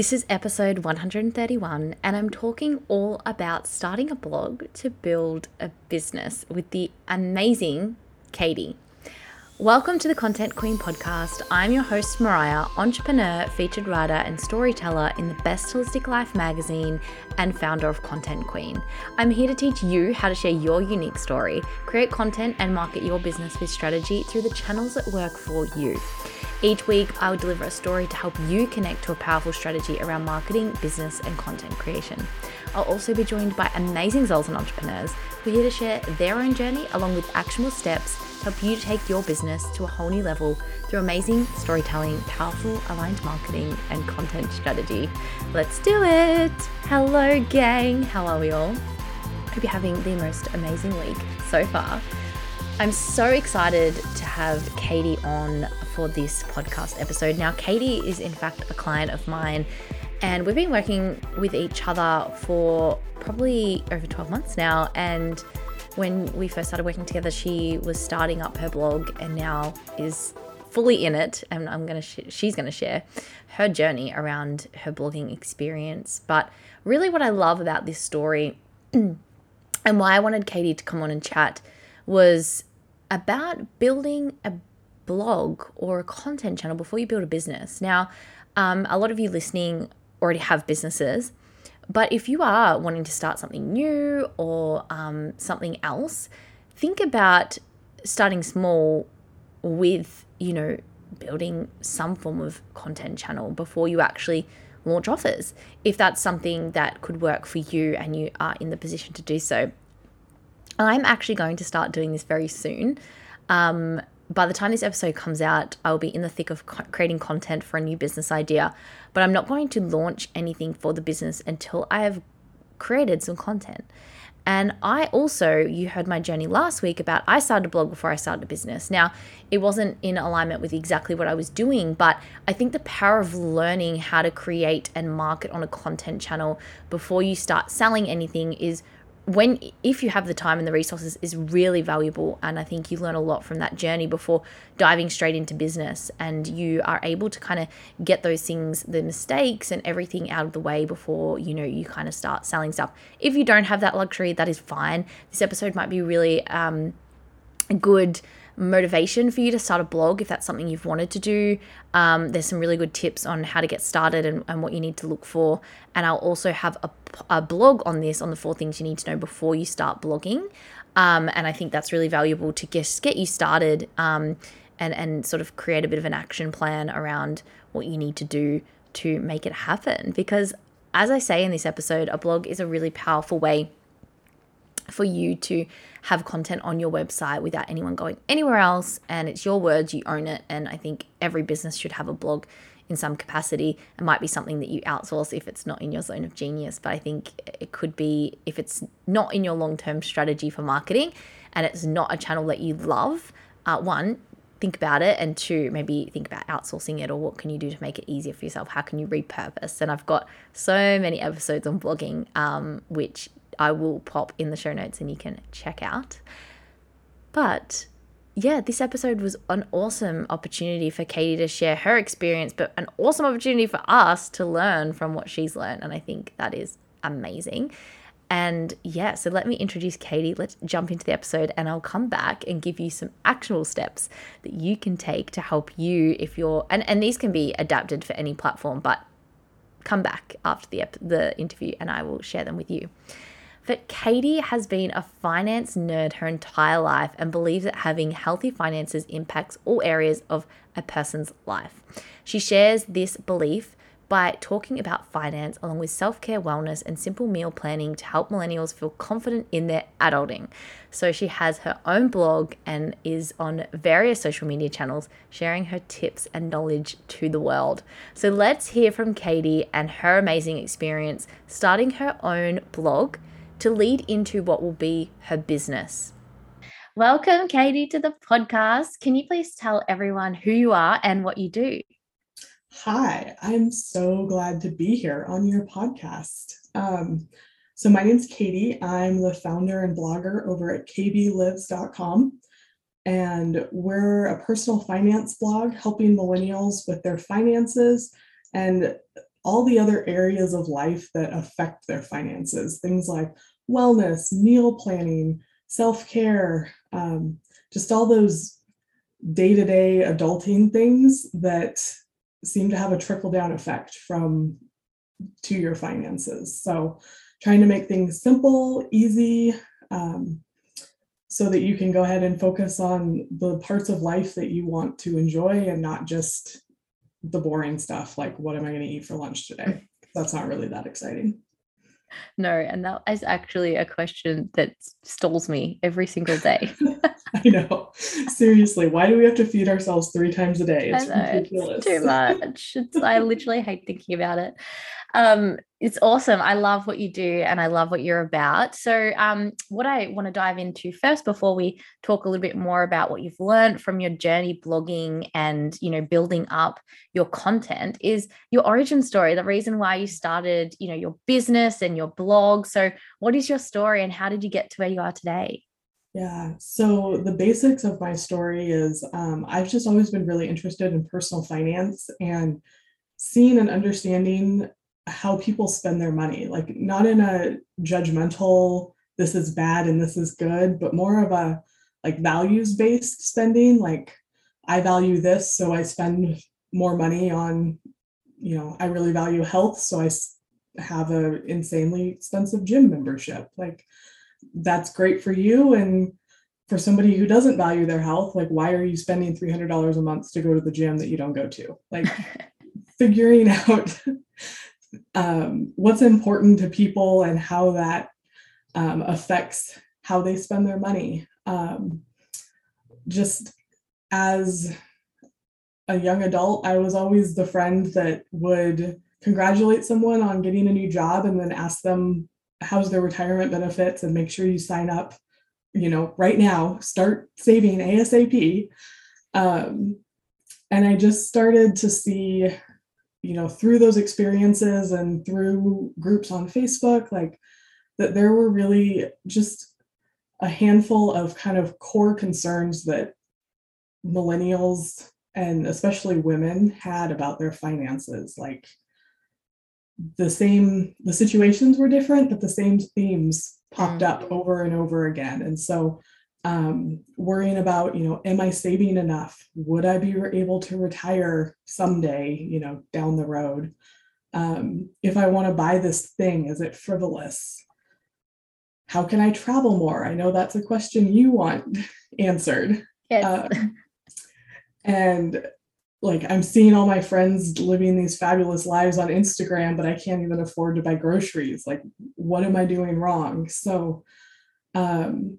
This is episode 131, and I'm talking all about starting a blog to build a business with the amazing Katie. Welcome to the Content Queen podcast. I'm your host, Mariah, entrepreneur, featured writer, and storyteller in the Best Holistic Life magazine and founder of Content Queen. I'm here to teach you how to share your unique story, create content, and market your business with strategy through the channels that work for you. Each week, I will deliver a story to help you connect to a powerful strategy around marketing, business, and content creation. I'll also be joined by amazing Zoltan entrepreneurs who are here to share their own journey along with actionable steps to help you take your business to a whole new level through amazing storytelling, powerful aligned marketing, and content strategy. Let's do it! Hello, gang. How are we all? Hope you're having the most amazing week so far. I'm so excited to have Katie on for this podcast episode. Now, Katie is in fact a client of mine, and we've been working with each other for probably over 12 months now. And when we first started working together, she was starting up her blog and now is fully in it. And I'm gonna sh- she's gonna share her journey around her blogging experience. But really, what I love about this story and why I wanted Katie to come on and chat was about building a blog or a content channel before you build a business. Now, um, a lot of you listening already have businesses. But if you are wanting to start something new or um, something else, think about starting small with, you know, building some form of content channel before you actually launch offers. If that's something that could work for you and you are in the position to do so. I'm actually going to start doing this very soon. Um, by the time this episode comes out, I will be in the thick of co- creating content for a new business idea, but I'm not going to launch anything for the business until I have created some content. And I also, you heard my journey last week about I started a blog before I started a business. Now, it wasn't in alignment with exactly what I was doing, but I think the power of learning how to create and market on a content channel before you start selling anything is when if you have the time and the resources is really valuable and i think you learn a lot from that journey before diving straight into business and you are able to kind of get those things the mistakes and everything out of the way before you know you kind of start selling stuff. If you don't have that luxury that is fine. This episode might be really um good motivation for you to start a blog if that's something you've wanted to do. Um, there's some really good tips on how to get started and, and what you need to look for. And I'll also have a, a, blog on this on the four things you need to know before you start blogging. Um, and I think that's really valuable to just get you started um, and, and sort of create a bit of an action plan around what you need to do to make it happen. Because as I say in this episode, a blog is a really powerful way for you to have content on your website without anyone going anywhere else. And it's your words, you own it. And I think every business should have a blog in some capacity. It might be something that you outsource if it's not in your zone of genius, but I think it could be if it's not in your long term strategy for marketing and it's not a channel that you love. Uh, one, think about it and two maybe think about outsourcing it or what can you do to make it easier for yourself how can you repurpose and i've got so many episodes on blogging um, which I will pop in the show notes and you can check out. But yeah, this episode was an awesome opportunity for Katie to share her experience, but an awesome opportunity for us to learn from what she's learned. And I think that is amazing. And yeah, so let me introduce Katie. Let's jump into the episode and I'll come back and give you some actionable steps that you can take to help you if you're and, and these can be adapted for any platform, but come back after the the interview and I will share them with you. But Katie has been a finance nerd her entire life and believes that having healthy finances impacts all areas of a person's life. She shares this belief by talking about finance along with self care, wellness, and simple meal planning to help millennials feel confident in their adulting. So she has her own blog and is on various social media channels sharing her tips and knowledge to the world. So let's hear from Katie and her amazing experience starting her own blog to lead into what will be her business. Welcome, Katie, to the podcast. Can you please tell everyone who you are and what you do? Hi, I'm so glad to be here on your podcast. Um, so, my name's Katie. I'm the founder and blogger over at kaybeelives.com. And we're a personal finance blog helping millennials with their finances and all the other areas of life that affect their finances, things like wellness, meal planning, self care, um, just all those day to day adulting things that seem to have a trickle down effect from to your finances. So, trying to make things simple, easy, um, so that you can go ahead and focus on the parts of life that you want to enjoy and not just the boring stuff like what am I going to eat for lunch today? That's not really that exciting. No, and that is actually a question that stalls me every single day. I know. Seriously, why do we have to feed ourselves three times a day? It's know, ridiculous. It's too much. It's, I literally hate thinking about it. Um, it's awesome. I love what you do and I love what you're about. So, um, what I want to dive into first before we talk a little bit more about what you've learned from your journey blogging and, you know, building up your content is your origin story, the reason why you started, you know, your business and your blog. So, what is your story and how did you get to where you are today? Yeah. So the basics of my story is um, I've just always been really interested in personal finance and seeing and understanding how people spend their money, like not in a judgmental, this is bad and this is good, but more of a like values based spending. Like I value this, so I spend more money on, you know, I really value health, so I have a insanely expensive gym membership. Like that's great for you and for somebody who doesn't value their health like why are you spending $300 a month to go to the gym that you don't go to like figuring out um, what's important to people and how that um, affects how they spend their money. Um, just as a young adult i was always the friend that would congratulate someone on getting a new job and then ask them how's their retirement benefits? and make sure you sign up you know right now. Start saving asap um, and i just started to see you know through those experiences and through groups on facebook like that there were really just a handful of kind of core concerns that millennials and especially women had about their finances like the same the situations were different but the same themes popped up mm. over and over again and so um, worrying about you know am i saving enough would i be able to retire someday you know down the road um, if i want to buy this thing is it frivolous how can i travel more i know that's a question you want answered yes. Uh, and like I'm seeing all my friends living these fabulous lives on Instagram, but I can't even afford to buy groceries. Like, what am I doing wrong? So, um,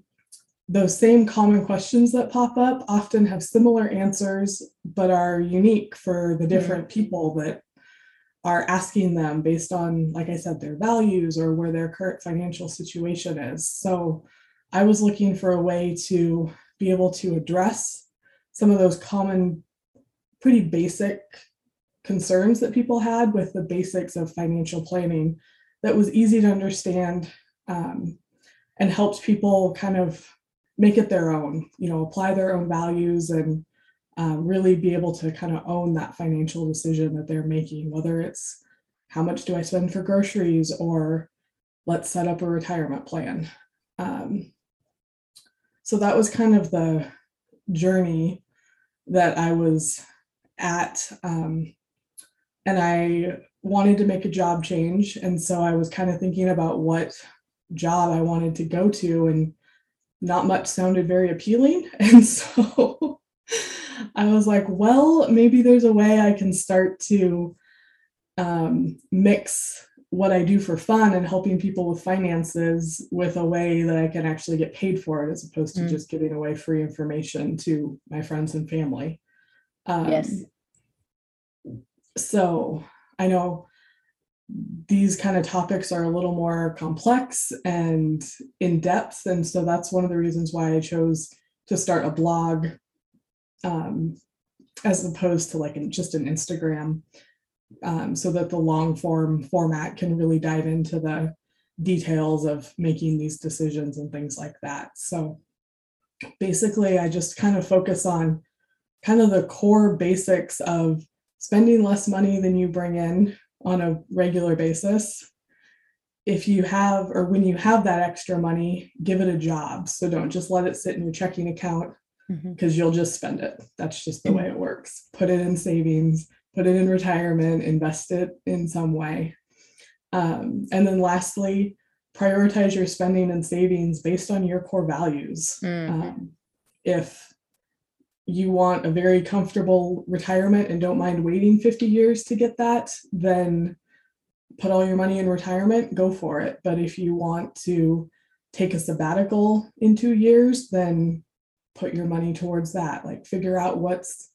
those same common questions that pop up often have similar answers, but are unique for the different people that are asking them based on, like I said, their values or where their current financial situation is. So, I was looking for a way to be able to address some of those common pretty basic concerns that people had with the basics of financial planning that was easy to understand um, and helped people kind of make it their own, you know, apply their own values and um, really be able to kind of own that financial decision that they're making, whether it's how much do I spend for groceries or let's set up a retirement plan. Um, so that was kind of the journey that I was at um, and I wanted to make a job change. And so I was kind of thinking about what job I wanted to go to, and not much sounded very appealing. And so I was like, well, maybe there's a way I can start to um, mix what I do for fun and helping people with finances with a way that I can actually get paid for it as opposed to mm. just giving away free information to my friends and family. Um, yes. So I know these kind of topics are a little more complex and in depth. And so that's one of the reasons why I chose to start a blog um, as opposed to like an, just an Instagram, um, so that the long form format can really dive into the details of making these decisions and things like that. So basically, I just kind of focus on kind of the core basics of spending less money than you bring in on a regular basis. If you have, or when you have that extra money, give it a job. So don't just let it sit in your checking account because mm-hmm. you'll just spend it. That's just the way it works. Put it in savings, put it in retirement, invest it in some way. Um, and then lastly, prioritize your spending and savings based on your core values. Mm-hmm. Um, if you want a very comfortable retirement and don't mind waiting 50 years to get that, then put all your money in retirement, go for it. But if you want to take a sabbatical in two years, then put your money towards that. Like figure out what's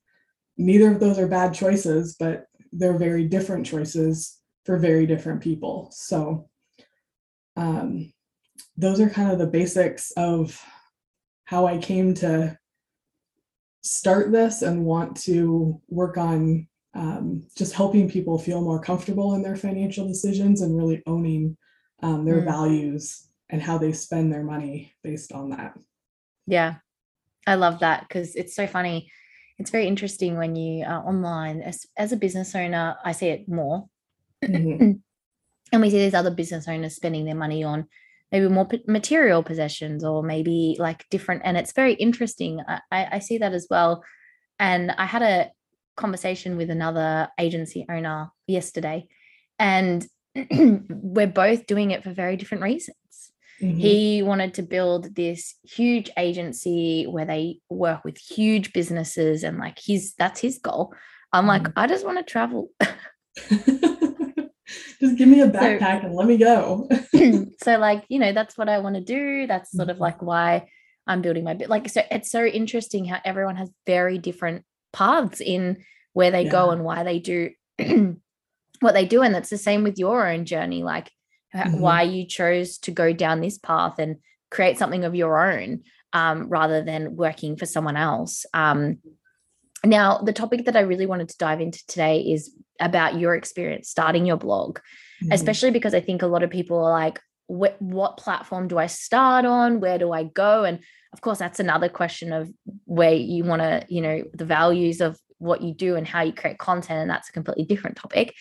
neither of those are bad choices, but they're very different choices for very different people. So um, those are kind of the basics of how I came to start this and want to work on um, just helping people feel more comfortable in their financial decisions and really owning um, their mm. values and how they spend their money based on that. Yeah, I love that because it's so funny. It's very interesting when you are online as, as a business owner. I see it more. Mm-hmm. and we see these other business owners spending their money on maybe more material possessions or maybe like different and it's very interesting I, I see that as well and i had a conversation with another agency owner yesterday and we're both doing it for very different reasons mm-hmm. he wanted to build this huge agency where they work with huge businesses and like his that's his goal i'm mm-hmm. like i just want to travel just give me a backpack so, and let me go. so like, you know, that's what I want to do. That's sort of mm-hmm. like why I'm building my bit. Like, so it's so interesting how everyone has very different paths in where they yeah. go and why they do what they do. And that's the same with your own journey, like mm-hmm. why you chose to go down this path and create something of your own um, rather than working for someone else. Um, now, the topic that I really wanted to dive into today is about your experience starting your blog, mm-hmm. especially because I think a lot of people are like, what platform do I start on? Where do I go? And of course, that's another question of where you want to, you know, the values of what you do and how you create content. And that's a completely different topic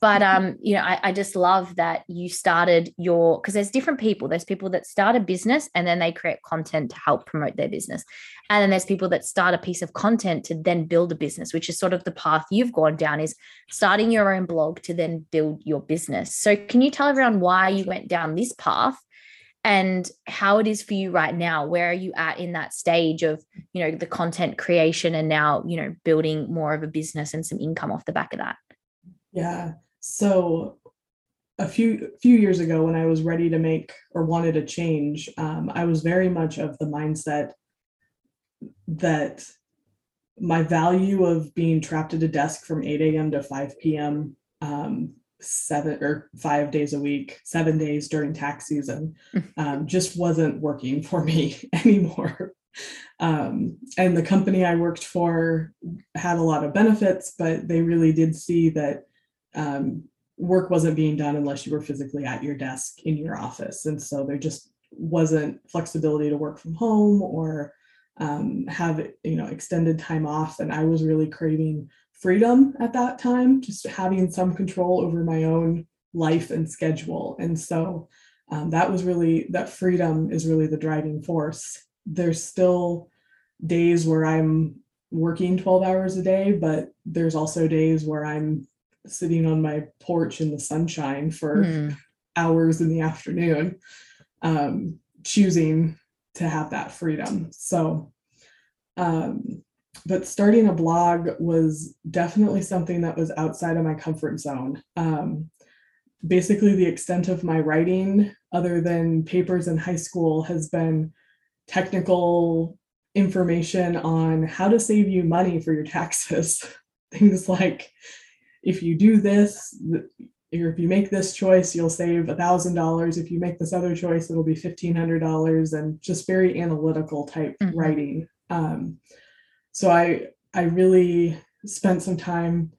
but mm-hmm. um you know I, I just love that you started your because there's different people. There's people that start a business and then they create content to help promote their business. And then there's people that start a piece of content to then build a business which is sort of the path you've gone down is starting your own blog to then build your business. So can you tell everyone why you went down this path and how it is for you right now? Where are you at in that stage of you know the content creation and now you know building more of a business and some income off the back of that? Yeah so a few few years ago when I was ready to make or wanted a change, um, I was very much of the mindset that my value of being trapped at a desk from 8 a.m. to 5 p.m. Um, seven or five days a week, seven days during tax season, um, just wasn't working for me anymore. Um, and the company I worked for had a lot of benefits, but they really did see that um, work wasn't being done unless you were physically at your desk in your office. And so there just wasn't flexibility to work from home or um, have you know extended time off. And I was really craving freedom at that time, just having some control over my own life and schedule. And so um, that was really that freedom is really the driving force. There's still days where I'm working 12 hours a day, but there's also days where I'm sitting on my porch in the sunshine for mm. hours in the afternoon, um, choosing to have that freedom. So, um, but starting a blog was definitely something that was outside of my comfort zone. Um, basically, the extent of my writing, other than papers in high school, has been technical information on how to save you money for your taxes. Things like if you do this, or if you make this choice, you'll save a thousand dollars. If you make this other choice, it'll be fifteen hundred dollars, and just very analytical type mm-hmm. writing. Um, so I I really spent some time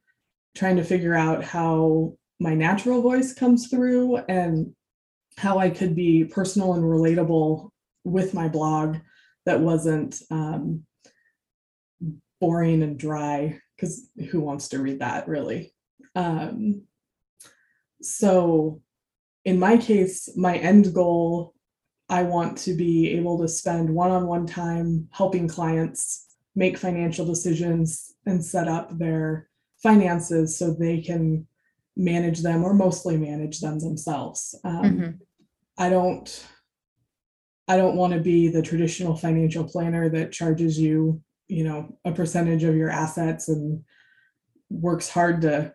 trying to figure out how my natural voice comes through and how I could be personal and relatable with my blog that wasn't um, boring and dry because who wants to read that really um, so in my case, my end goal, I want to be able to spend one on one time helping clients make financial decisions and set up their finances so they can manage them or mostly manage them themselves. Um, mm-hmm. I don't. I don't want to be the traditional financial planner that charges you, you know, a percentage of your assets and works hard to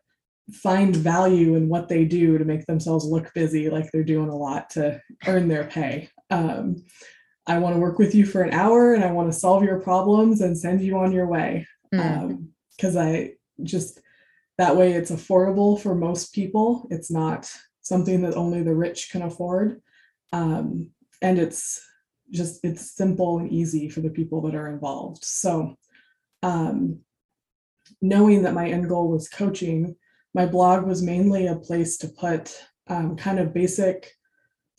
find value in what they do to make themselves look busy, like they're doing a lot to earn their pay. Um, I want to work with you for an hour and I want to solve your problems and send you on your way. Because mm. um, I just, that way it's affordable for most people. It's not something that only the rich can afford. Um, and it's just, it's simple and easy for the people that are involved. So, um, knowing that my end goal was coaching, my blog was mainly a place to put um, kind of basic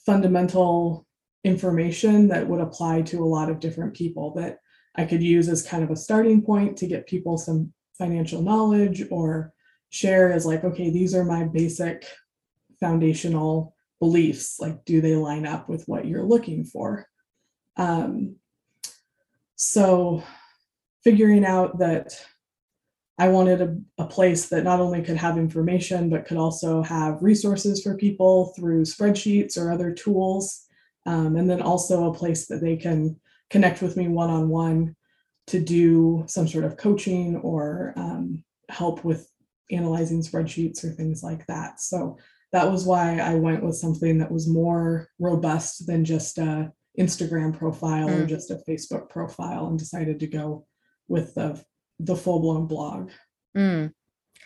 fundamental information that would apply to a lot of different people that I could use as kind of a starting point to get people some financial knowledge or share as like, okay, these are my basic foundational beliefs. Like, do they line up with what you're looking for? Um, so figuring out that I wanted a, a, place that not only could have information, but could also have resources for people through spreadsheets or other tools. Um, and then also a place that they can connect with me one on one to do some sort of coaching or um, help with analyzing spreadsheets or things like that. So that was why I went with something that was more robust than just a Instagram profile mm. or just a Facebook profile and decided to go with the the full blown blog. Mm.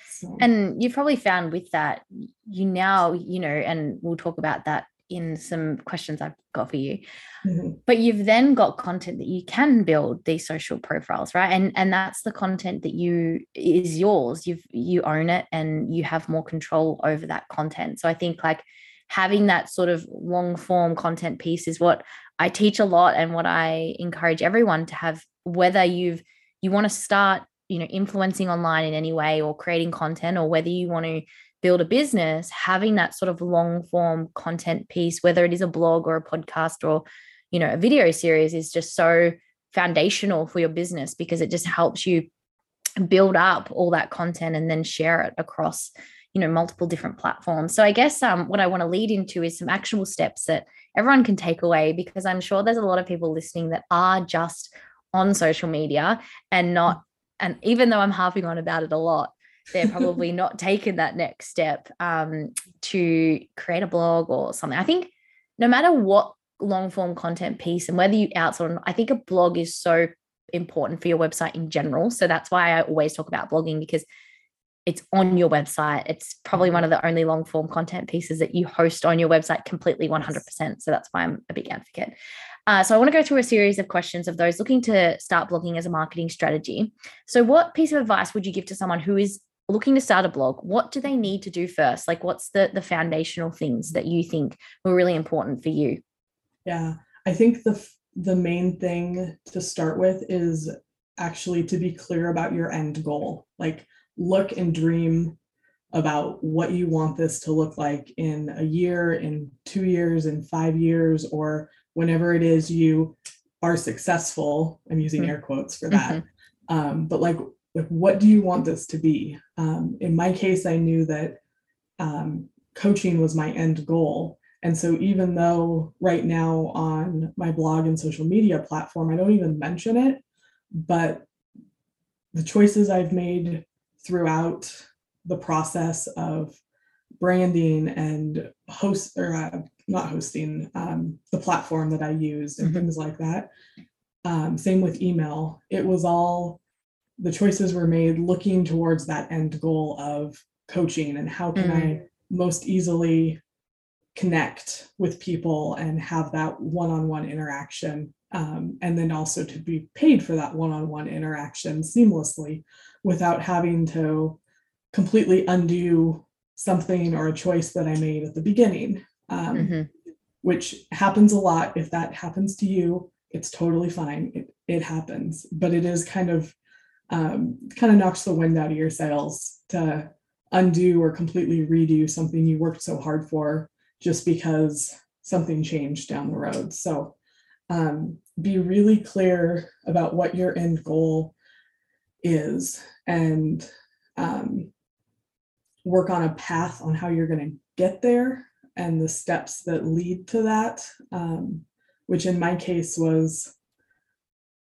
So. And you've probably found with that, you now, you know, and we'll talk about that in some questions I've got for you. Mm-hmm. But you've then got content that you can build these social profiles, right? And and that's the content that you is yours. You've you own it and you have more control over that content. So I think like having that sort of long form content piece is what I teach a lot and what I encourage everyone to have, whether you've you want to start you know influencing online in any way or creating content or whether you want to build a business having that sort of long form content piece whether it is a blog or a podcast or you know a video series is just so foundational for your business because it just helps you build up all that content and then share it across you know multiple different platforms. So i guess um, what i want to lead into is some actionable steps that everyone can take away because i'm sure there's a lot of people listening that are just on social media and not and even though I'm harping on about it a lot, they're probably not taking that next step um, to create a blog or something. I think no matter what long form content piece and whether you outsource, I think a blog is so important for your website in general. So that's why I always talk about blogging because it's on your website. It's probably one of the only long form content pieces that you host on your website completely 100%. So that's why I'm a big advocate. Uh, so I want to go through a series of questions of those looking to start blogging as a marketing strategy. So, what piece of advice would you give to someone who is looking to start a blog? What do they need to do first? Like, what's the the foundational things that you think were really important for you? Yeah, I think the the main thing to start with is actually to be clear about your end goal. Like, look and dream about what you want this to look like in a year, in two years, in five years, or whenever it is you are successful i'm using mm-hmm. air quotes for that mm-hmm. um, but like like what do you want this to be um, in my case i knew that um, coaching was my end goal and so even though right now on my blog and social media platform i don't even mention it but the choices i've made throughout the process of branding and host or uh, not hosting um, the platform that I used and mm-hmm. things like that. Um, same with email. It was all the choices were made looking towards that end goal of coaching and how can mm-hmm. I most easily connect with people and have that one-on-one interaction um, and then also to be paid for that one-on-one interaction seamlessly without having to completely undo something or a choice that I made at the beginning um, mm-hmm. which happens a lot. If that happens to you, it's totally fine. It, it happens, but it is kind of um, kind of knocks the wind out of your sails to undo or completely redo something you worked so hard for just because something changed down the road. So um, be really clear about what your end goal is and um, work on a path on how you're going to get there and the steps that lead to that, um, which in my case was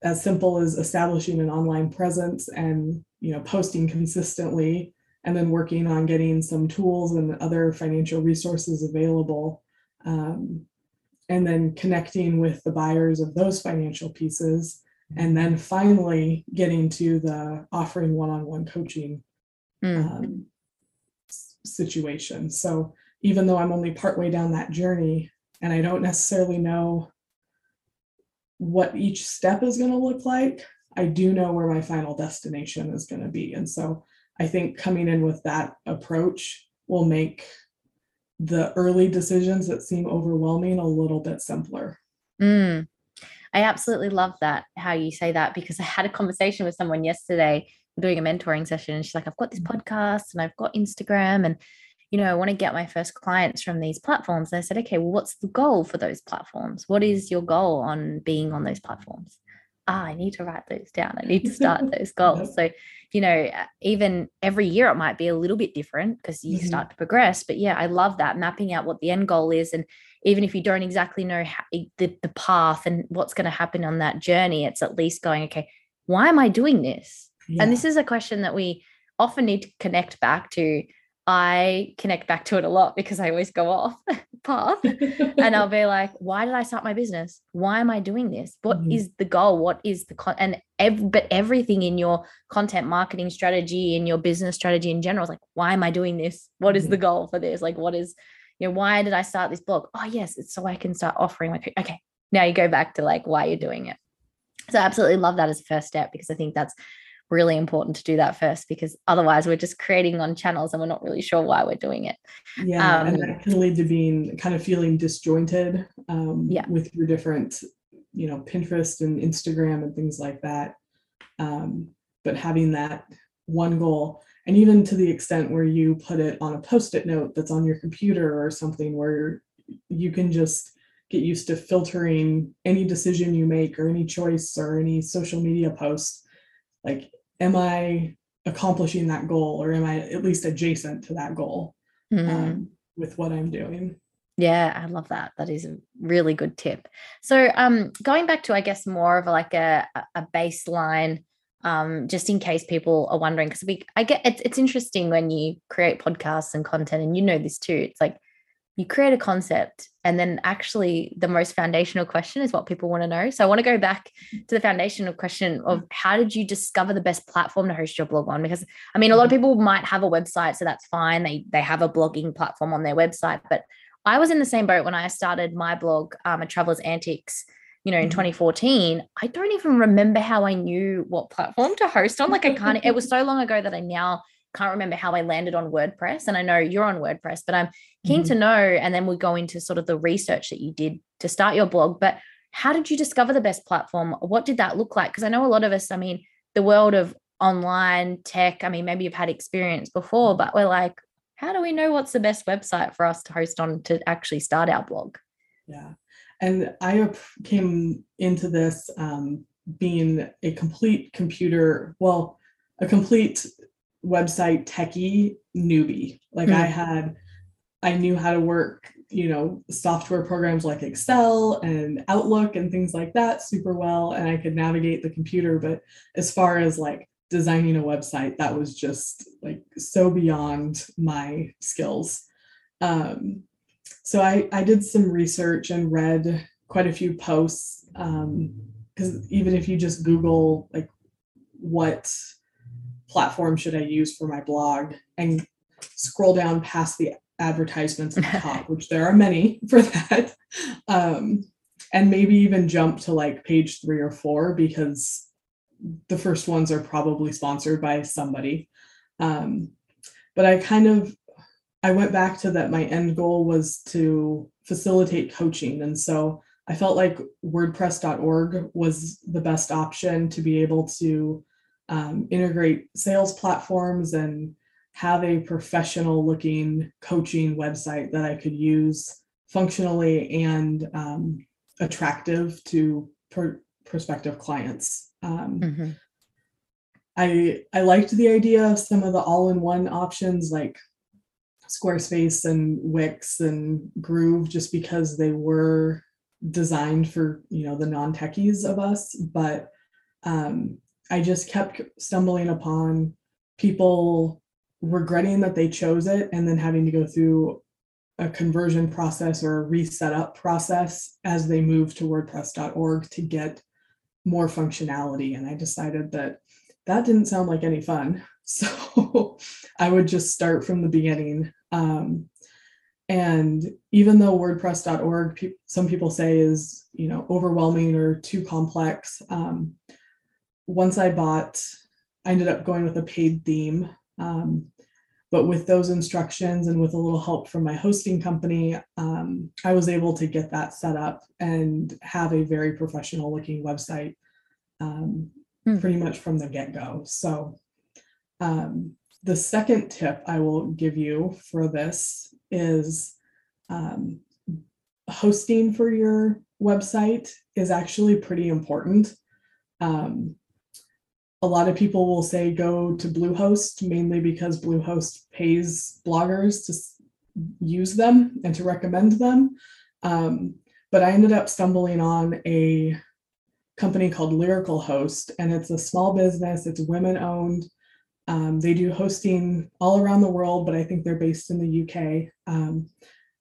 as simple as establishing an online presence and you know posting consistently and then working on getting some tools and other financial resources available um, and then connecting with the buyers of those financial pieces and then finally getting to the offering one-on-one coaching mm. um, situation. So even though i'm only partway down that journey and i don't necessarily know what each step is going to look like i do know where my final destination is going to be. And so i think coming in with that approach will make the early decisions that seem overwhelming a little bit simpler. Mm. I absolutely love that, how you say that, because I had a conversation with someone yesterday doing a mentoring session. And she's like, I've got this mm-hmm. podcast and I've got Instagram and, you know, I want to get my first clients from these platforms. And I said, okay, well, what's the goal for those platforms? What is your goal on being on those platforms? Ah, I need to write those down. I need to start those goals. So, you know, even every year it might be a little bit different because you mm-hmm. start to progress. But yeah, I love that mapping out what the end goal is and even if you don't exactly know how, the, the path and what's going to happen on that journey, it's at least going, okay, why am I doing this? Yeah. And this is a question that we often need to connect back to. I connect back to it a lot because I always go off path and I'll be like, why did I start my business? Why am I doing this? What mm-hmm. is the goal? What is the con? And ev- but everything in your content marketing strategy, in your business strategy in general is like, why am I doing this? What is mm-hmm. the goal for this? Like, what is you know, why did I start this blog? Oh, yes, it's so I can start offering my, okay, now you go back to like why you're doing it. So I absolutely love that as a first step because I think that's really important to do that first because otherwise we're just creating on channels and we're not really sure why we're doing it. Yeah, um, and that can lead to being kind of feeling disjointed um, yeah. with your different, you know, Pinterest and Instagram and things like that. Um, but having that one goal and even to the extent where you put it on a post-it note that's on your computer or something where you can just get used to filtering any decision you make or any choice or any social media post like am i accomplishing that goal or am i at least adjacent to that goal mm. um, with what i'm doing yeah i love that that is a really good tip so um going back to i guess more of like a, a baseline um, just in case people are wondering, because we, I get it's, it's interesting when you create podcasts and content, and you know this too. It's like you create a concept, and then actually the most foundational question is what people want to know. So I want to go back to the foundational question of how did you discover the best platform to host your blog on? Because I mean, a lot of people might have a website, so that's fine. They they have a blogging platform on their website, but I was in the same boat when I started my blog, um, a Traveler's Antics you know, in mm-hmm. 2014, I don't even remember how I knew what platform to host on. Like I can't, it was so long ago that I now can't remember how I landed on WordPress. And I know you're on WordPress, but I'm keen mm-hmm. to know. And then we'll go into sort of the research that you did to start your blog. But how did you discover the best platform? What did that look like? Because I know a lot of us, I mean, the world of online tech, I mean, maybe you've had experience before, but we're like, how do we know what's the best website for us to host on to actually start our blog? Yeah. And I came into this um, being a complete computer, well, a complete website techie newbie. Like mm-hmm. I had, I knew how to work, you know, software programs like Excel and Outlook and things like that super well. And I could navigate the computer. But as far as like designing a website, that was just like so beyond my skills. Um, so I, I did some research and read quite a few posts because um, even if you just Google like what platform should I use for my blog and scroll down past the advertisements at the top, which there are many for that, um, and maybe even jump to like page three or four because the first ones are probably sponsored by somebody. Um, but I kind of I went back to that my end goal was to facilitate coaching. And so I felt like WordPress.org was the best option to be able to um, integrate sales platforms and have a professional looking coaching website that I could use functionally and um, attractive to per- prospective clients. Um, mm-hmm. I I liked the idea of some of the all-in-one options like Squarespace and Wix and Groove just because they were designed for you know the non-techies of us but um, i just kept stumbling upon people regretting that they chose it and then having to go through a conversion process or a reset up process as they move to wordpress.org to get more functionality. And i decided that that didn't sound like any fun. So i would just start from the beginning. Um, and even though wordpress.org pe- some people say is you know overwhelming or too complex um, once i bought i ended up going with a paid theme um, but with those instructions and with a little help from my hosting company um, i was able to get that set up and have a very professional looking website mm. pretty much from the get-go so um, the second tip i will give you for this is um, hosting for your website is actually pretty important. Um, a lot of people will say go to Bluehost mainly because Bluehost pays bloggers to use them and to recommend them. Um, but I ended up stumbling on a company called Lyrical Host, and it's a small business, it's women owned. Um, they do hosting all around the world, but I think they're based in the UK. Um,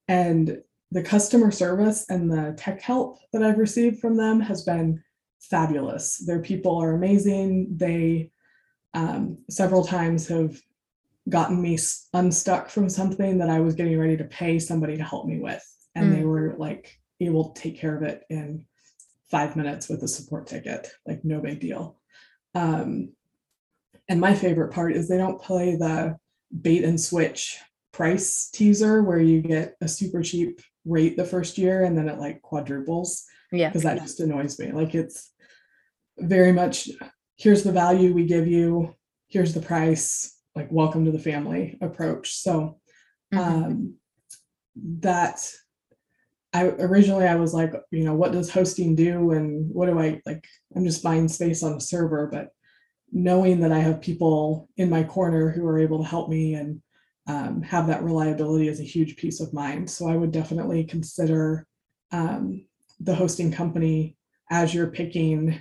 and the customer service and the tech help that I've received from them has been fabulous. Their people are amazing. They um, several times have gotten me unstuck from something that I was getting ready to pay somebody to help me with. And mm. they were like able to take care of it in five minutes with a support ticket, like no big deal. Um, and my favorite part is they don't play the bait and switch price teaser where you get a super cheap rate the first year and then it like quadruples. Yeah. Because that just annoys me. Like it's very much here's the value we give you, here's the price, like welcome to the family approach. So mm-hmm. um that I originally I was like, you know, what does hosting do and what do I like? I'm just buying space on a server, but knowing that I have people in my corner who are able to help me and um, have that reliability is a huge piece of mind. So I would definitely consider um, the hosting company as you're picking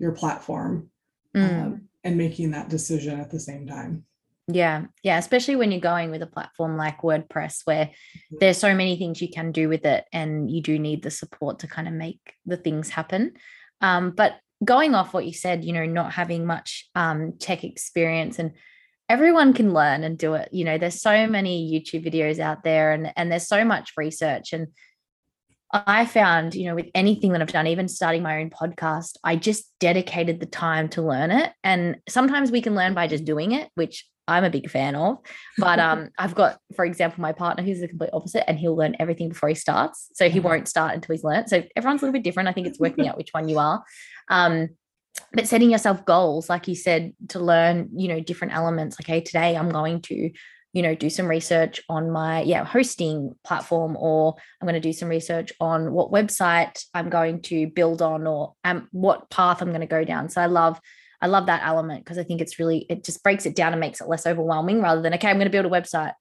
your platform mm. um, and making that decision at the same time. Yeah, yeah, especially when you're going with a platform like WordPress, where mm-hmm. there's so many things you can do with it, and you do need the support to kind of make the things happen. Um, but going off what you said, you know, not having much um, tech experience and everyone can learn and do it. You know, there's so many YouTube videos out there and, and there's so much research. And I found, you know, with anything that I've done, even starting my own podcast, I just dedicated the time to learn it. And sometimes we can learn by just doing it, which I'm a big fan of. But um, I've got, for example, my partner who's the complete opposite, and he'll learn everything before he starts. So he won't start until he's learned. So everyone's a little bit different. I think it's working out which one you are. Um, but setting yourself goals, like you said, to learn, you know, different elements. Like, hey, today I'm going to, you know, do some research on my yeah hosting platform, or I'm going to do some research on what website I'm going to build on, or um, what path I'm going to go down. So I love I love that element because I think it's really it just breaks it down and makes it less overwhelming rather than okay, I'm going to build a website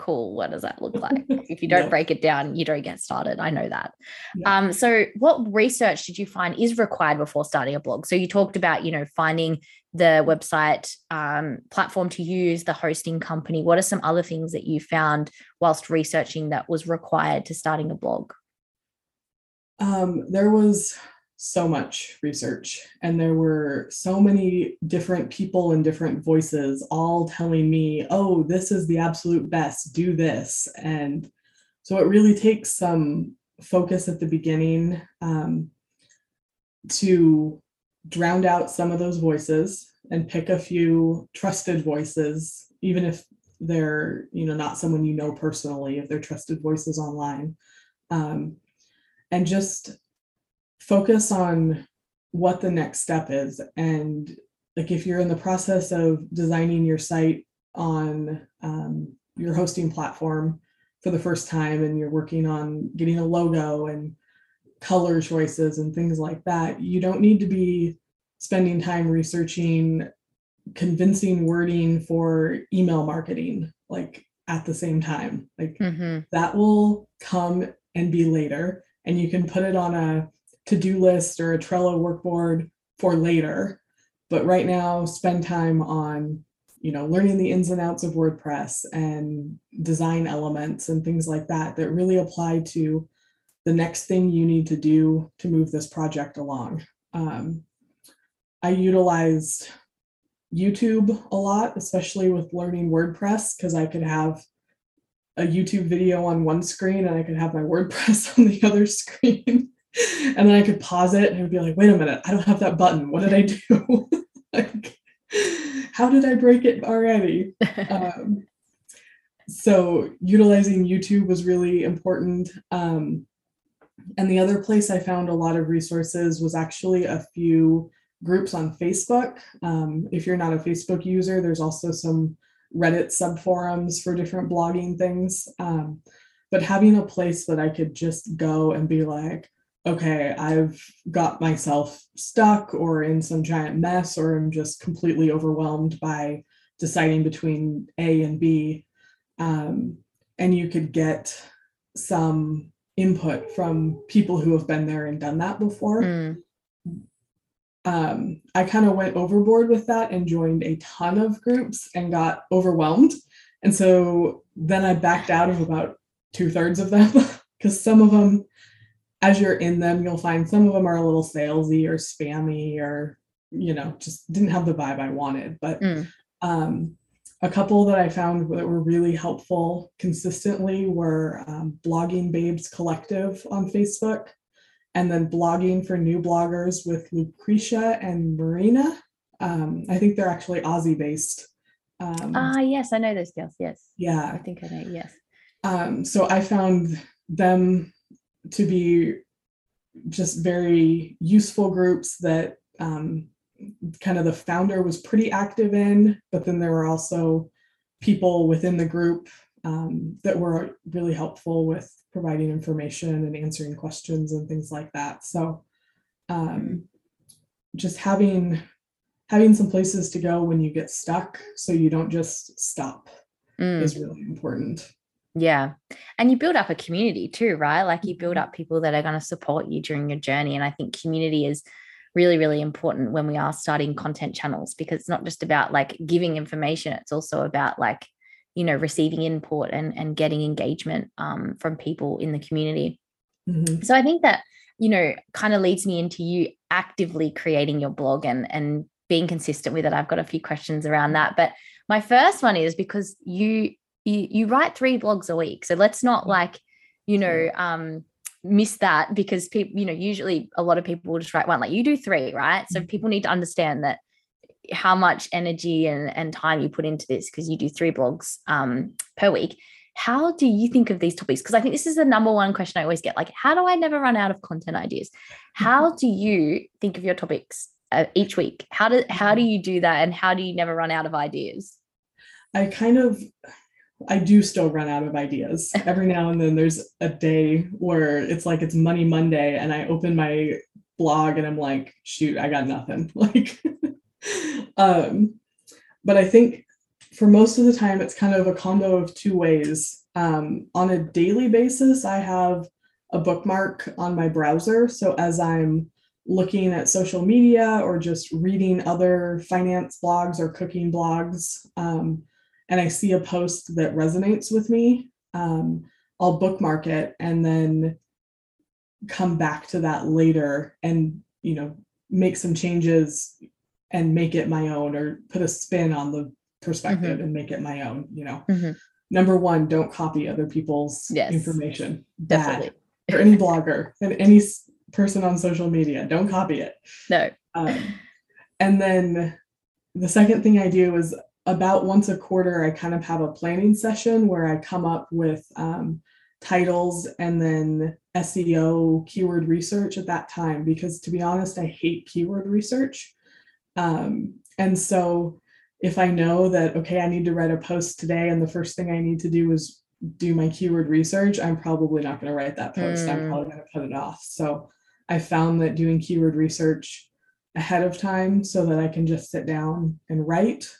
cool what does that look like? If you don't yeah. break it down you don't get started. I know that. Yeah. um, so what research did you find is required before starting a blog? So you talked about you know finding the website um, platform to use the hosting company. What are some other things that you found whilst researching that was required to starting a blog? Um, there was so much research and there were so many different people and different voices all telling me oh this is the absolute best do this. And so it really takes some focus at the beginning um, to drown out some of those voices and pick a few trusted voices even if they're you know not someone you know personally if they're trusted voices online. Um, and just focus on what the next step is and like if you're in the process of designing your site on um, your hosting platform for the first time and you're working on getting a logo and color choices and things like that, you don't need to be spending time researching convincing wording for email marketing like at the same time. Like Mm-hmm. that will come and be later and you can put it on a to-do list or a Trello workboard for later. But right now spend time on you know learning the ins and outs of WordPress and design elements and things like that that really apply to the next thing you need to do to move this project along. Um, I utilized YouTube a lot, especially with learning WordPress, because I could have a YouTube video on one screen and I could have my WordPress on the other screen. and then I could pause it and it would be like, wait a minute, I don't have that button. What did I do? like, how did I break it already? Um, so utilizing YouTube was really important. Um, and the other place I found a lot of resources was actually a few groups on Facebook. Um, if you're not a Facebook user, there's also some Reddit subforums for different blogging things. Um, but having a place that I could just go and be like, okay, I've got myself stuck or in some giant mess, or I'm just completely overwhelmed by deciding between A and B. Um, and you could get some input from people who have been there and done that before. Mm. Um, I kind of went overboard with that and joined a ton of groups and got overwhelmed. And so then I backed out of about two thirds of them because some of them, as you're in them, you'll find some of them are a little salesy or spammy or, you know, just didn't have the vibe I wanted. But Mm. um, a couple that I found that were really helpful consistently were um, Blogging Babes Collective on Facebook, and then Blogging for New Bloggers with Lucretia and Marina. Um, I think they're actually Aussie based. Um, Ah, yes, I know those girls. Yes, Yeah. I think I know. Yes. Um, so I found them to be just very useful groups that um, kind of the founder was pretty active in, but then there were also people within the group um, that were really helpful with providing information and answering questions and things like that. So um, just having having some places to go when you get stuck so you don't just stop Mm. is really important. Yeah. And you build up a community too, right? Like you build Mhm. up people that are going to support you during your journey. And I think community is really, really important when we are starting content channels because it's not just about like giving information, it's also about like, you know, receiving input and, and getting engagement um, from people in the community. Mhm. So I think that, you know, kind of leads me into you actively creating your blog and and being consistent with it. I've got a few questions around that. But my first one is because you you, you write three blogs a week. So let's not like, you know, um miss that because people, you know, usually a lot of people will just write one, like you do three, right? So Mhm. people need to understand that how much energy and, and time you put into this because you do three blogs um, per week. How do you think of these topics? Because I think this is the number one question I always get like, how do I never run out of content ideas? How do you think of your topics uh, each week? How do how do you do that, and how do you never run out of ideas? I kind of I do still run out of ideas. Every now and then there's a day where it's like it's Money Monday and I open my blog and I'm like, shoot, I got nothing. Like um but I think for most of the time it's kind of a combo of two ways. Um on a daily basis, I have a bookmark on my browser. So as I'm looking at social media or just reading other finance blogs or cooking blogs, um, and I see a post that resonates with me, um, I'll bookmark it and then come back to that later and you know make some changes and make it my own or put a spin on the perspective and make it my own you know Mhm. number one don't copy other people's Yes, information Bad. Definitely. or any blogger and any person on social media don't copy it No. um, and then the second thing I do is about once a quarter, I kind of have a planning session where I come up with um, titles and then SEO keyword research at that time. Because to be honest, I hate keyword research. Um, and so if I know that, okay, I need to write a post today and the first thing I need to do is do my keyword research, I'm probably not going to write that post. Mm. I'm probably going to put it off. So I found that doing keyword research ahead of time so that I can just sit down and write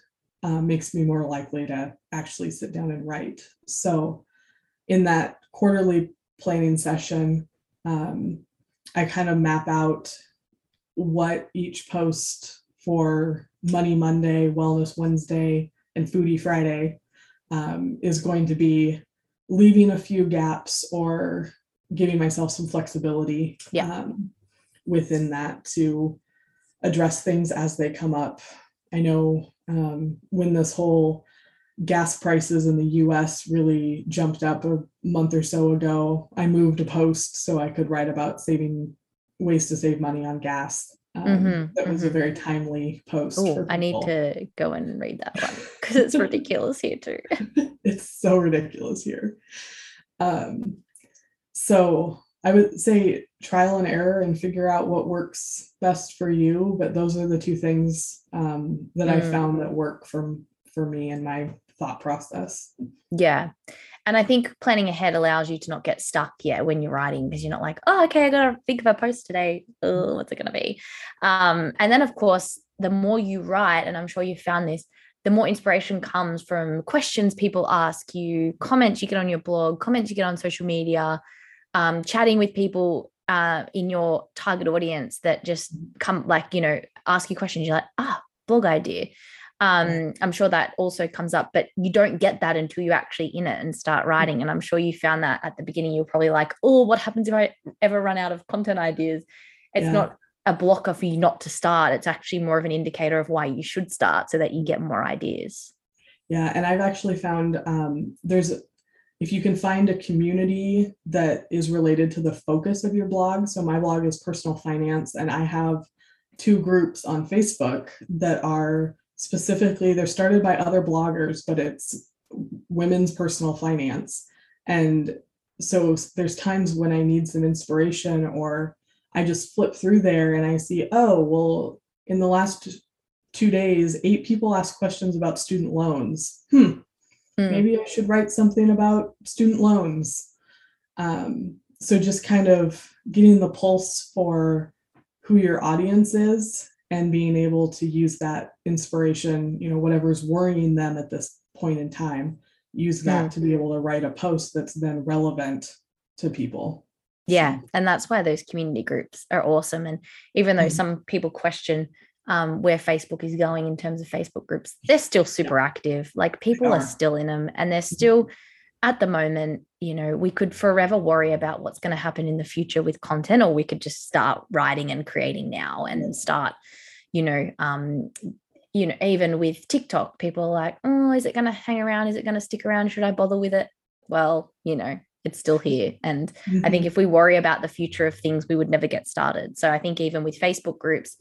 uh, makes me more likely to actually sit down and write. So in that quarterly planning session, um, I kind of map out what each post for Money Monday, Wellness Wednesday, and Foodie Friday um, is going to be leaving a few gaps or giving myself some flexibility yeah. um, within that to address things as they come up. I know um, when this whole gas prices in the US really jumped up a month or so ago, I moved a post so I could write about saving ways to save money on gas. Um, mm-hmm, that was mm-hmm. a very timely post. Oh, I need to go and read that one because it's ridiculous here too. it's so ridiculous here. Um, so I would say trial and error and figure out what works best for you. But those are the two things um, that mm. I found that work for for me and my thought process. Yeah. And I think planning ahead allows you to not get stuck yet when you're writing because you're not like, oh, okay, I gotta think of a post today. Oh, what's it gonna be? Um, and then of course, the more you write, and I'm sure you found this, the more inspiration comes from questions people ask you, comments you get on your blog, comments you get on social media, um, chatting with people uh, in your target audience that just come like you know ask you questions you're like ah blog idea. Um, i'm sure that also comes up but you don't get that until you're actually in it and start writing mm-hmm. and i'm sure you found that at the beginning you're probably like oh what happens if i ever run out of content ideas? It's yeah. not a blocker for you not to start it's actually more of an indicator of why you should start so that you get more ideas. Yeah and i've actually found um, there's if you can find a community that is related to the focus of your blog. So my blog is personal finance, and I have two groups on Facebook that are specifically they're started by other bloggers, but it's women's personal finance. And so there's times when I need some inspiration or I just flip through there and I see, oh, well, in the last two days, eight people asked questions about student loans. Hmm, Mm. Maybe I should write something about student loans. Um, so just kind of getting the pulse for who your audience is and being able to use that inspiration, you know, whatever's worrying them at this point in time, use that mm. to be able to write a post that's then relevant to people. Yeah. And that's why those community groups are awesome. And even though mm. some people question um, where Facebook is going in terms of Facebook groups, they're still super yeah. active. Like people are. are still in them and they're mm-hmm. still at the moment, you know, we could forever worry about what's going to happen in the future with content, or we could just start writing and creating now and start, you know, um, you know, even with TikTok, people are like, oh, is it going to hang around? Is it going to stick around? Should I bother with it? Well, you know, it's still here. And mm-hmm. I think mm-hmm. if we worry about the future of things, we would never get started. So I think even with Facebook groups,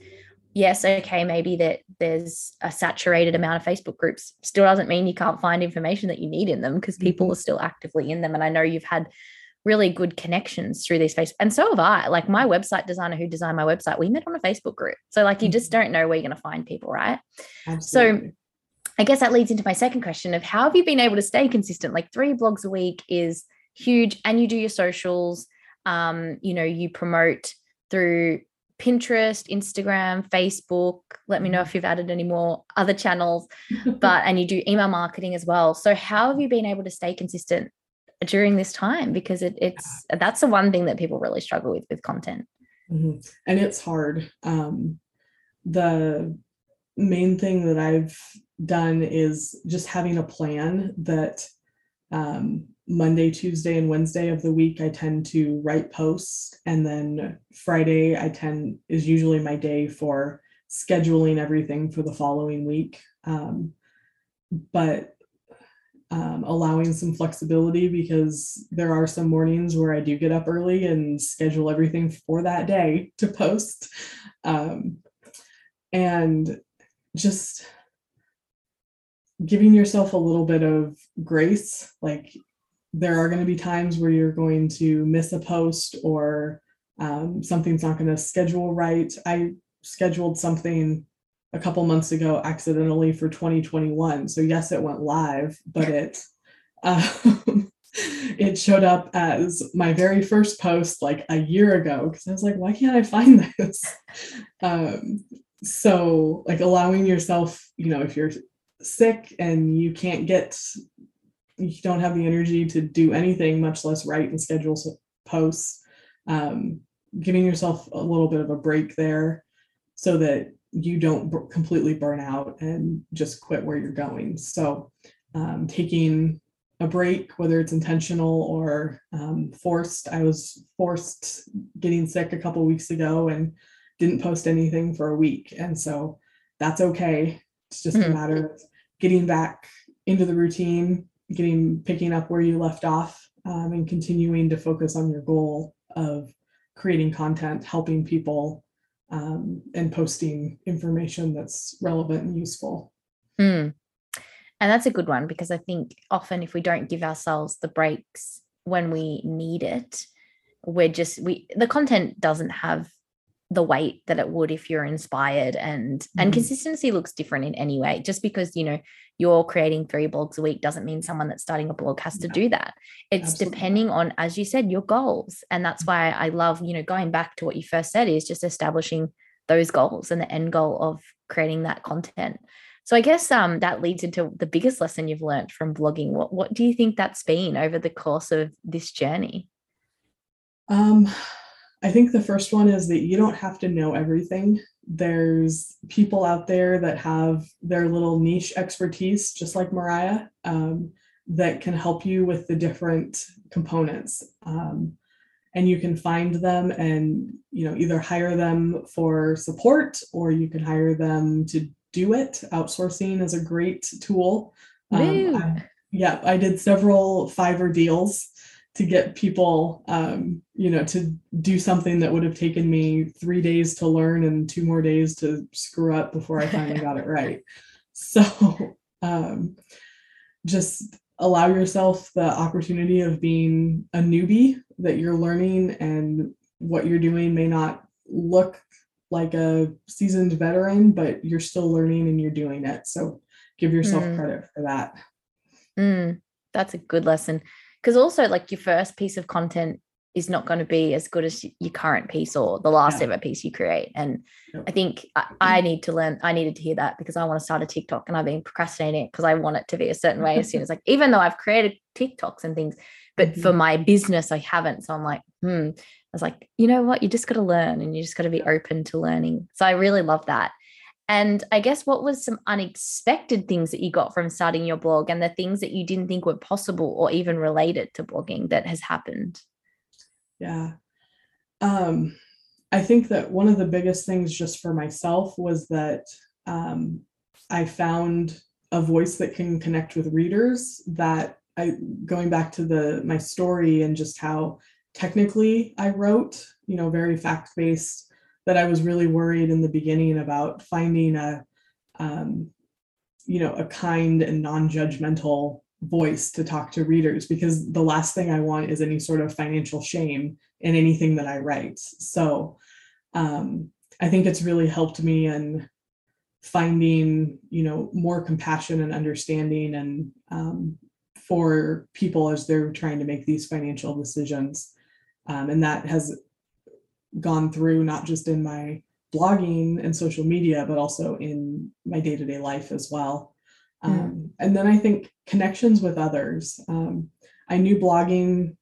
yes, okay, maybe that there's a saturated amount of Facebook groups still doesn't mean you can't find information that you need in them because people mm-hmm. are still actively in them. And I know you've had really good connections through these Facebook, and so have I. Like my website designer who designed my website, we met on a Facebook group. So like you just mm-hmm. don't know where you're going to find people, right? Absolutely. So I guess that leads into my second question of how have you been able to stay consistent? Like three blogs a week is huge, and you do your socials. Um, you know, you promote through Pinterest, Instagram, Facebook. Let me know if you've added any more other channels, but and you do email marketing as well. So how have you been able to stay consistent during this time? Because it, it's that's the one thing that people really struggle with with content. Mm-hmm. And it's hard. Um, the main thing that I've done is just having a plan that um, Monday, Tuesday, and Wednesday of the week, I tend to write posts. And then Friday, I tend is usually my day for scheduling everything for the following week. Um, but um, allowing some flexibility because there are some mornings where I do get up early and schedule everything for that day to post. Um, and just giving yourself a little bit of grace like there are going to be times where you're going to miss a post or um, something's not going to schedule right. I scheduled something a couple months ago accidentally for 2021. So yes, it went live, but it um, it showed up as my very first post like a year ago because I was like, why can't I find this? Um, so like allowing yourself, you know, if you're sick and you can't get you don't have the energy to do anything, much less write and schedule posts. Um, giving yourself a little bit of a break there so that you don't b- completely burn out and just quit where you're going. So, um, taking a break, whether it's intentional or um, forced. I was forced getting sick a couple weeks ago and didn't post anything for a week. And so that's okay. It's just mm. a hmm. matter of getting back into the routine, getting picking up where you left off, um, and continuing to focus on your goal of creating content, helping people, um, and posting information that's relevant and useful. Mm. And that's a good one because I think often if we don't give ourselves the breaks when we need it, we're just we the content doesn't have the weight that it would if you're inspired and mm-hmm. and consistency looks different in any way just because you know you're creating three blogs a week doesn't mean someone that's starting a blog has to do that it's Absolutely. depending on as you said your goals and that's mm-hmm. why i love you know going back to what you first said is just establishing those goals and the end goal of creating that content so i guess um that leads into the biggest lesson you've learned from blogging what what do you think that's been over the course of this journey um I think the first one is that you don't have to know everything. There's people out there that have their little niche expertise, just like Mariah, um, that can help you with the different components. Um, and you can find them and you know either hire them for support or you can hire them to do it. Outsourcing is a great tool. Um, I, yeah, I did several Fiverr deals to get people um, you know to do something that would have taken me three days to learn and two more days to screw up before i finally got it right. So um, just allow yourself the opportunity of being a newbie that you're learning and what you're doing may not look like a seasoned veteran but you're still learning and you're doing it. So give yourself mm. credit for that. Mm, that's a good lesson because also like your first piece of content is not going to be as good as your current piece or the last yeah. ever piece you create. And. I think I, I, need to learn, I needed to hear that because I want to start a TikTok and I've been procrastinating because I want it to be a certain way as soon as like, even though I've created TikToks and things, but mm-hmm. for my business, I haven't. So I'm like, hmm. I was like, you know what? You just got to learn and you just got to be open to learning. So I really love that. And I guess what was some unexpected things that you got from starting your blog and the things that you didn't think were possible or even related to blogging that has happened? Yeah. Um, I think that one of the biggest things just for myself was that um, I found a voice that can connect with readers that I going back to the my story and just how technically I wrote, you know, very fact-based that I was really worried in the beginning about finding a, um, you know, a kind and non-judgmental voice to talk to readers because the last thing I want is any sort of financial shame in anything that I write. So um, I think it's really helped me in finding, you know, more compassion and understanding and um, for people as they're trying to make these financial decisions. Um, and that has gone through not just in my blogging and social media, but also in my day to day life as well. Mm. Um, and then I think connections with others. Um, I knew blogging,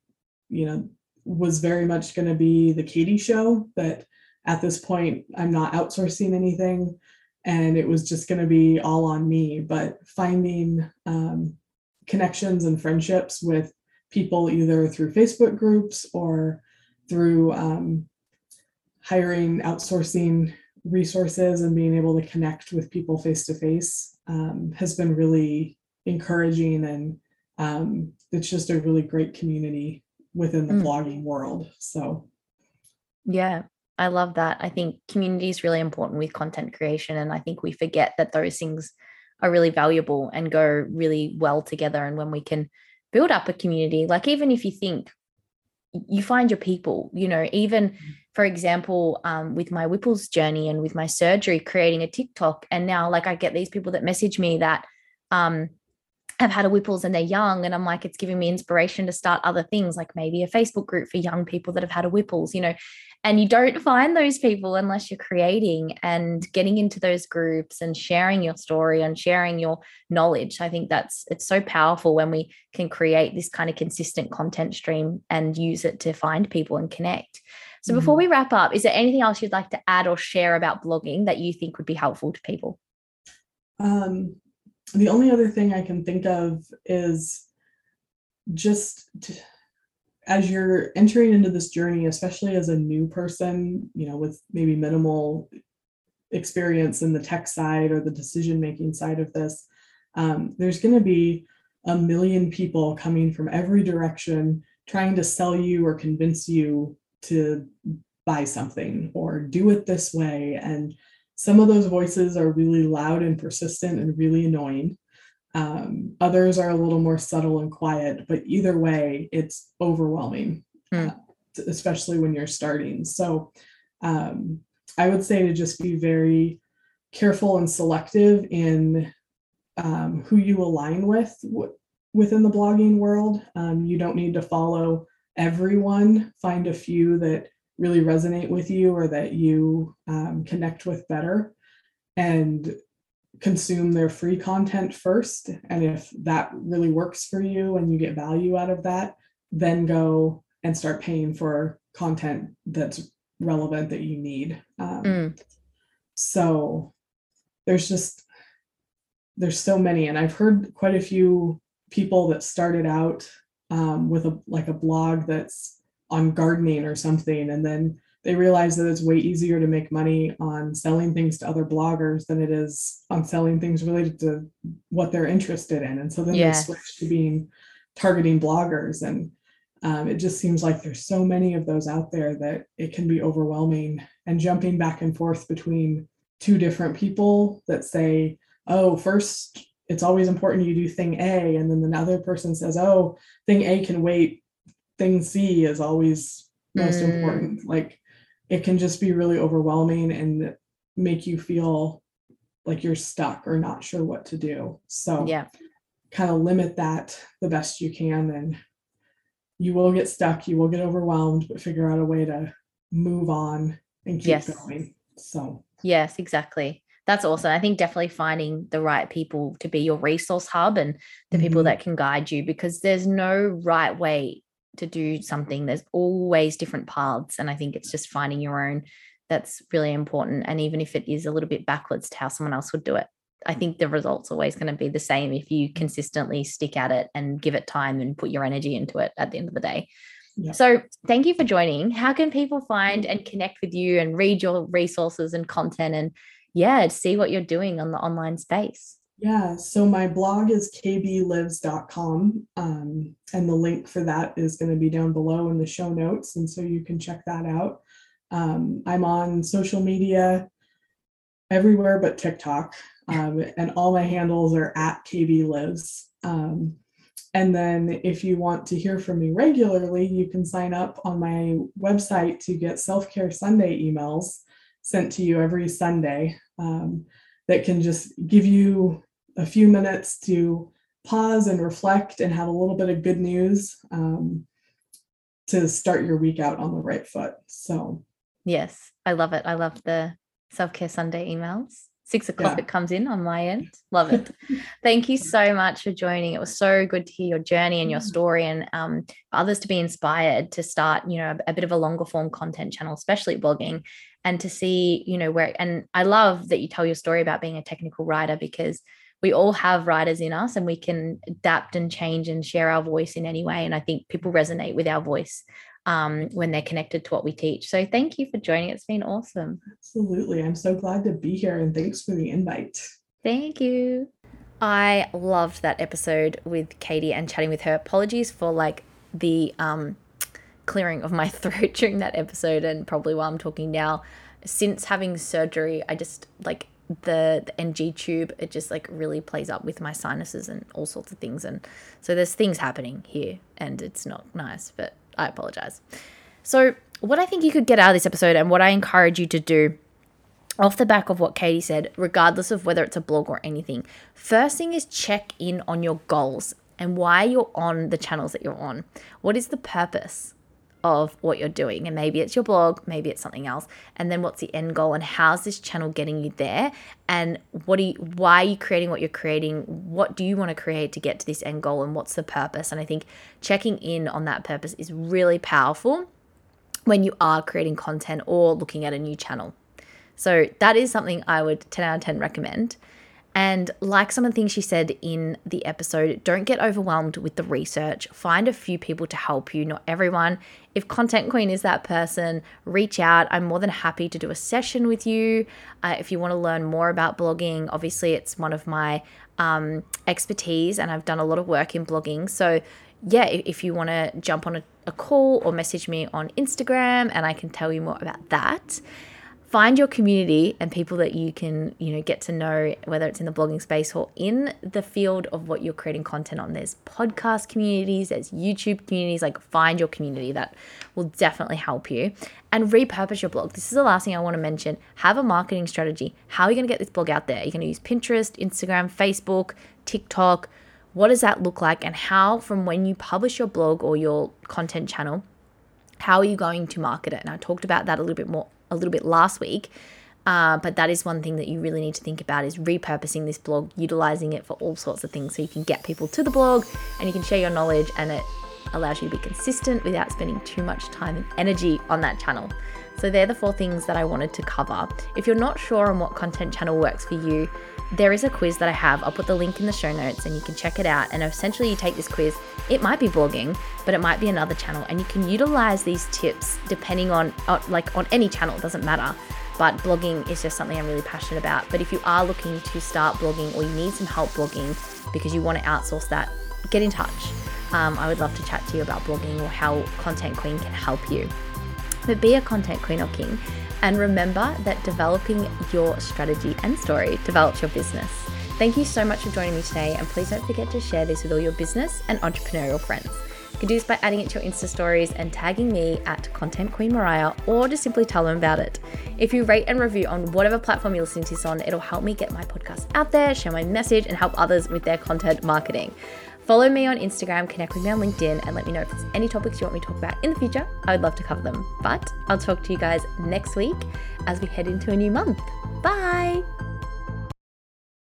you know, was very much going to be the Katie show, but at this point, I'm not outsourcing anything and it was just going to be all on me. But finding um, connections and friendships with people either through Facebook groups or through um, hiring, outsourcing resources and being able to connect with people face to face has been really encouraging and um, it's just a really great community within the mm. blogging world so yeah i love that i think community is really important with content creation and i think we forget that those things are really valuable and go really well together and when we can build up a community like even if you think you find your people you know even mm-hmm. for example um, with my Whipple's journey and with my surgery creating a tiktok and now like i get these people that message me that um, have had a Whipple's and they're young and i'm like it's giving me inspiration to start other things like maybe a facebook group for young people that have had a Whipple's you know. And you don't find those people unless you're creating and getting into those groups and sharing your story and sharing your knowledge. I think that's it's so powerful when we can create this kind of consistent content stream and use it to find people and connect. So mm-hmm. before we wrap up is there anything else you'd like to add or share about blogging that you think would be helpful to people? Um, the only other thing i can think of is just to, as you're entering into this journey, especially as a new person, you know, with maybe minimal experience in the tech side or the decision making side of this, um, there's going to be a million people coming from every direction trying to sell you or convince you to buy something or do it this way. And some of those voices are really loud and persistent and really annoying. Um, others are a little more subtle and quiet, but either way, it's overwhelming, mm. uh, especially when you're starting. So um, I would say to just be very careful and selective in um, who you align with w- within the blogging world. Um, you don't need to follow everyone, find a few that really resonate with you or that you um, connect with better. And consume their free content first. And if that really works for you and you get value out of that, then go and start paying for content that's relevant that you need. Um, mm. So there's just, there's so many. And I've heard quite a few people that started out um, with a like a blog that's on gardening or something and then they realize that it's way easier to make money on selling things to other bloggers than it is on selling things related to what they're interested in. And so then yes. they switch to being targeting bloggers. And um, it just seems like there's so many of those out there that it can be overwhelming and jumping back and forth between two different people that say, oh, first, it's always important you do thing A. And then another person says, oh, thing A can wait. Thing C is always most mm. important. Like it can just be really overwhelming and make you feel like you're stuck or not sure what to do. So yeah, kind of limit that the best you can and you will get stuck, you will get overwhelmed, but figure out a way to move on and keep yes. going. So yes, exactly. That's awesome. I think definitely finding the right people to be your resource hub and the mm-hmm. people that can guide you because there's no right way to do something there's always different paths and i think it's just finding your own that's really important and even if it is a little bit backwards to how someone else would do it i think the results always going to be the same if you consistently stick at it and give it time and put your energy into it at the end of the day. Yeah. so thank you for joining. How can people find and connect with you and read your resources and content and yeah see what you're doing on the online space yeah, so my blog is kaybeelives.com, um, and the link for that is going to be down below in the show notes, and so you can check that out. Um, I'm on social media everywhere but TikTok, um, and all my handles are at kaybeelives. Um, and then if you want to hear from me regularly, you can sign up on my website to get self care Sunday emails sent to you every Sunday um, that can just give you a few minutes to pause and reflect and have a little bit of good news um, to start your week out on the right foot. So, yes, I love it. I love the self care Sunday emails. Six o'clock yeah. it comes in on my end. Love it. Thank you so much for joining. It was so good to hear your journey and your mm. story, and um, others to be inspired to start, you know, a, a bit of a longer form content channel, especially blogging, and to see, you know, where. And I love that you tell your story about being a technical writer because we all have writers in us and we can adapt and change and share our voice in any way. And I think people resonate with our voice um, when they're connected to what we teach. So thank you for joining. It's been awesome. Absolutely. I'm so glad to be here and thanks for the invite. Thank you. I loved that episode with Katie and chatting with her. Apologies for like the um, clearing of my throat during that episode and probably while I'm talking now. Since having surgery, I just like the, the NG tube, it just like really plays up with my sinuses and all sorts of things. And so there's things happening here and it's not nice, but I apologize. So, what I think you could get out of this episode and what I encourage you to do off the back of what Katie said, regardless of whether it's a blog or anything, first thing is check in on your goals and why you're on the channels that you're on. What is the purpose? Of what you're doing. And maybe it's your blog maybe it's something else. And then what's the end goal? And how's this channel getting you there? And what do you why are you creating what you're creating? What do you want to create to get to this end goal? And what's the purpose? And i think checking in on that purpose is really powerful when you are creating content or looking at a new channel. So that is something i would 10 out of 10 recommend and like some of the things she said in the episode, don't get overwhelmed with the research. Find a few people to help you, not everyone. If Content Queen is that person, reach out. I'm more than happy to do a session with you. Uh, if you want to learn more about blogging, obviously, it's one of my um, expertise, and I've done a lot of work in blogging. So, yeah, if you want to jump on a, a call or message me on Instagram, and I can tell you more about that find your community and people that you can you know get to know whether it's in the blogging space or in the field of what you're creating content on. There's podcast communities there's youtube communities like find your community. That will definitely help you. And repurpose your blog. This is the last thing i want to mention. Have a marketing strategy. How are you going to get this blog out there? You're going to use pinterest instagram facebook tiktok. What does that look like? And how from when you publish your blog or your content channel how are you going to market it? And i talked about that a little bit more a little bit last week. Uh, but that is one thing that you really need to think about is repurposing this blog, utilizing it for all sorts of things so you can get people to the blog and you can share your knowledge and it allows you to be consistent without spending too much time and energy on that channel. So they're the four things that I wanted to cover. If you're not sure on what content channel works for you, there is a quiz that I have. I'll put the link in the show notes and you can check it out. And essentially, you take this quiz. It might be blogging, but it might be another channel, and you can utilize these tips depending on, like, on any channel. It doesn't matter. But blogging is just something I'm really passionate about. But if you are looking to start blogging or you need some help blogging because you want to outsource that, get in touch. Um, I would love to chat to you about blogging or how Content Queen can help you. But be a content queen or king and remember that developing your strategy and story develops your business. Thank you so much for joining me today, and please don't forget to share this with all your business and entrepreneurial friends. You can do this by adding it to your Insta stories and tagging me at Content Queen Mariah, or just simply tell them about it. If you rate and review on whatever platform you're listening to this on, it'll help me get my podcast out there, share my message, and help others with their content marketing. Follow me on Instagram, connect with me on LinkedIn, and let me know if there's any topics you want me to talk about in the future. I would love to cover them. But I'll talk to you guys next week as we head into a new month. Bye.